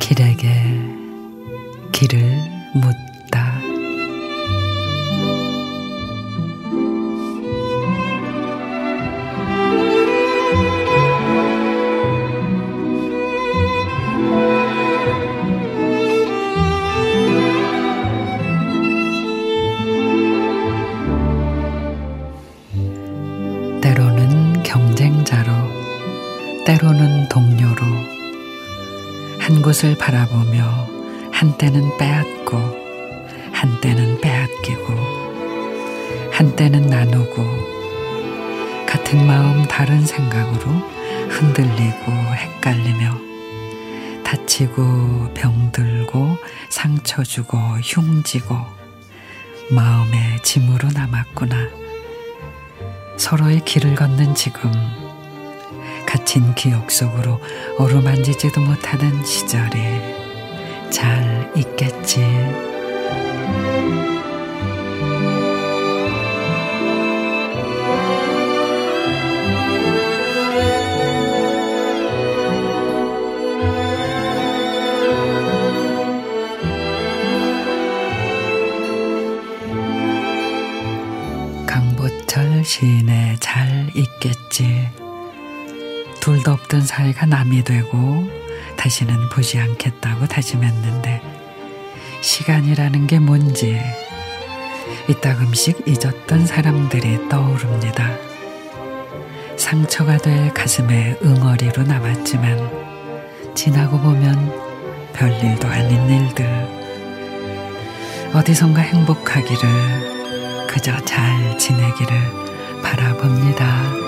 길에게 길을 묻다. 때로는 동료로, 한 곳을 바라보며 한때는 빼앗고, 한때는 빼앗기고, 한때는 나누고, 같은 마음 다른 생각으로 흔들리고 헷갈리며, 다치고 병들고 상처 주고 흉지고, 마음의 짐으로 남았구나. 서로의 길을 걷는 지금 갇힌 기억 속으로 어루만지지도 못하는 시절이 잘 있겠지. 강보철 시인의 잘 있겠지. 둘도 없던 사이가 남이 되고 다시는 보지 않겠다고 다짐했는데 시간이라는 게 뭔지 이따금씩 잊었던 사람들이 떠오릅니다. 상처가 될 가슴에 응어리로 남았지만 지나고 보면 별일도 아닌 일들 어디선가 행복하기를 그저 잘 지내기를 바라봅니다.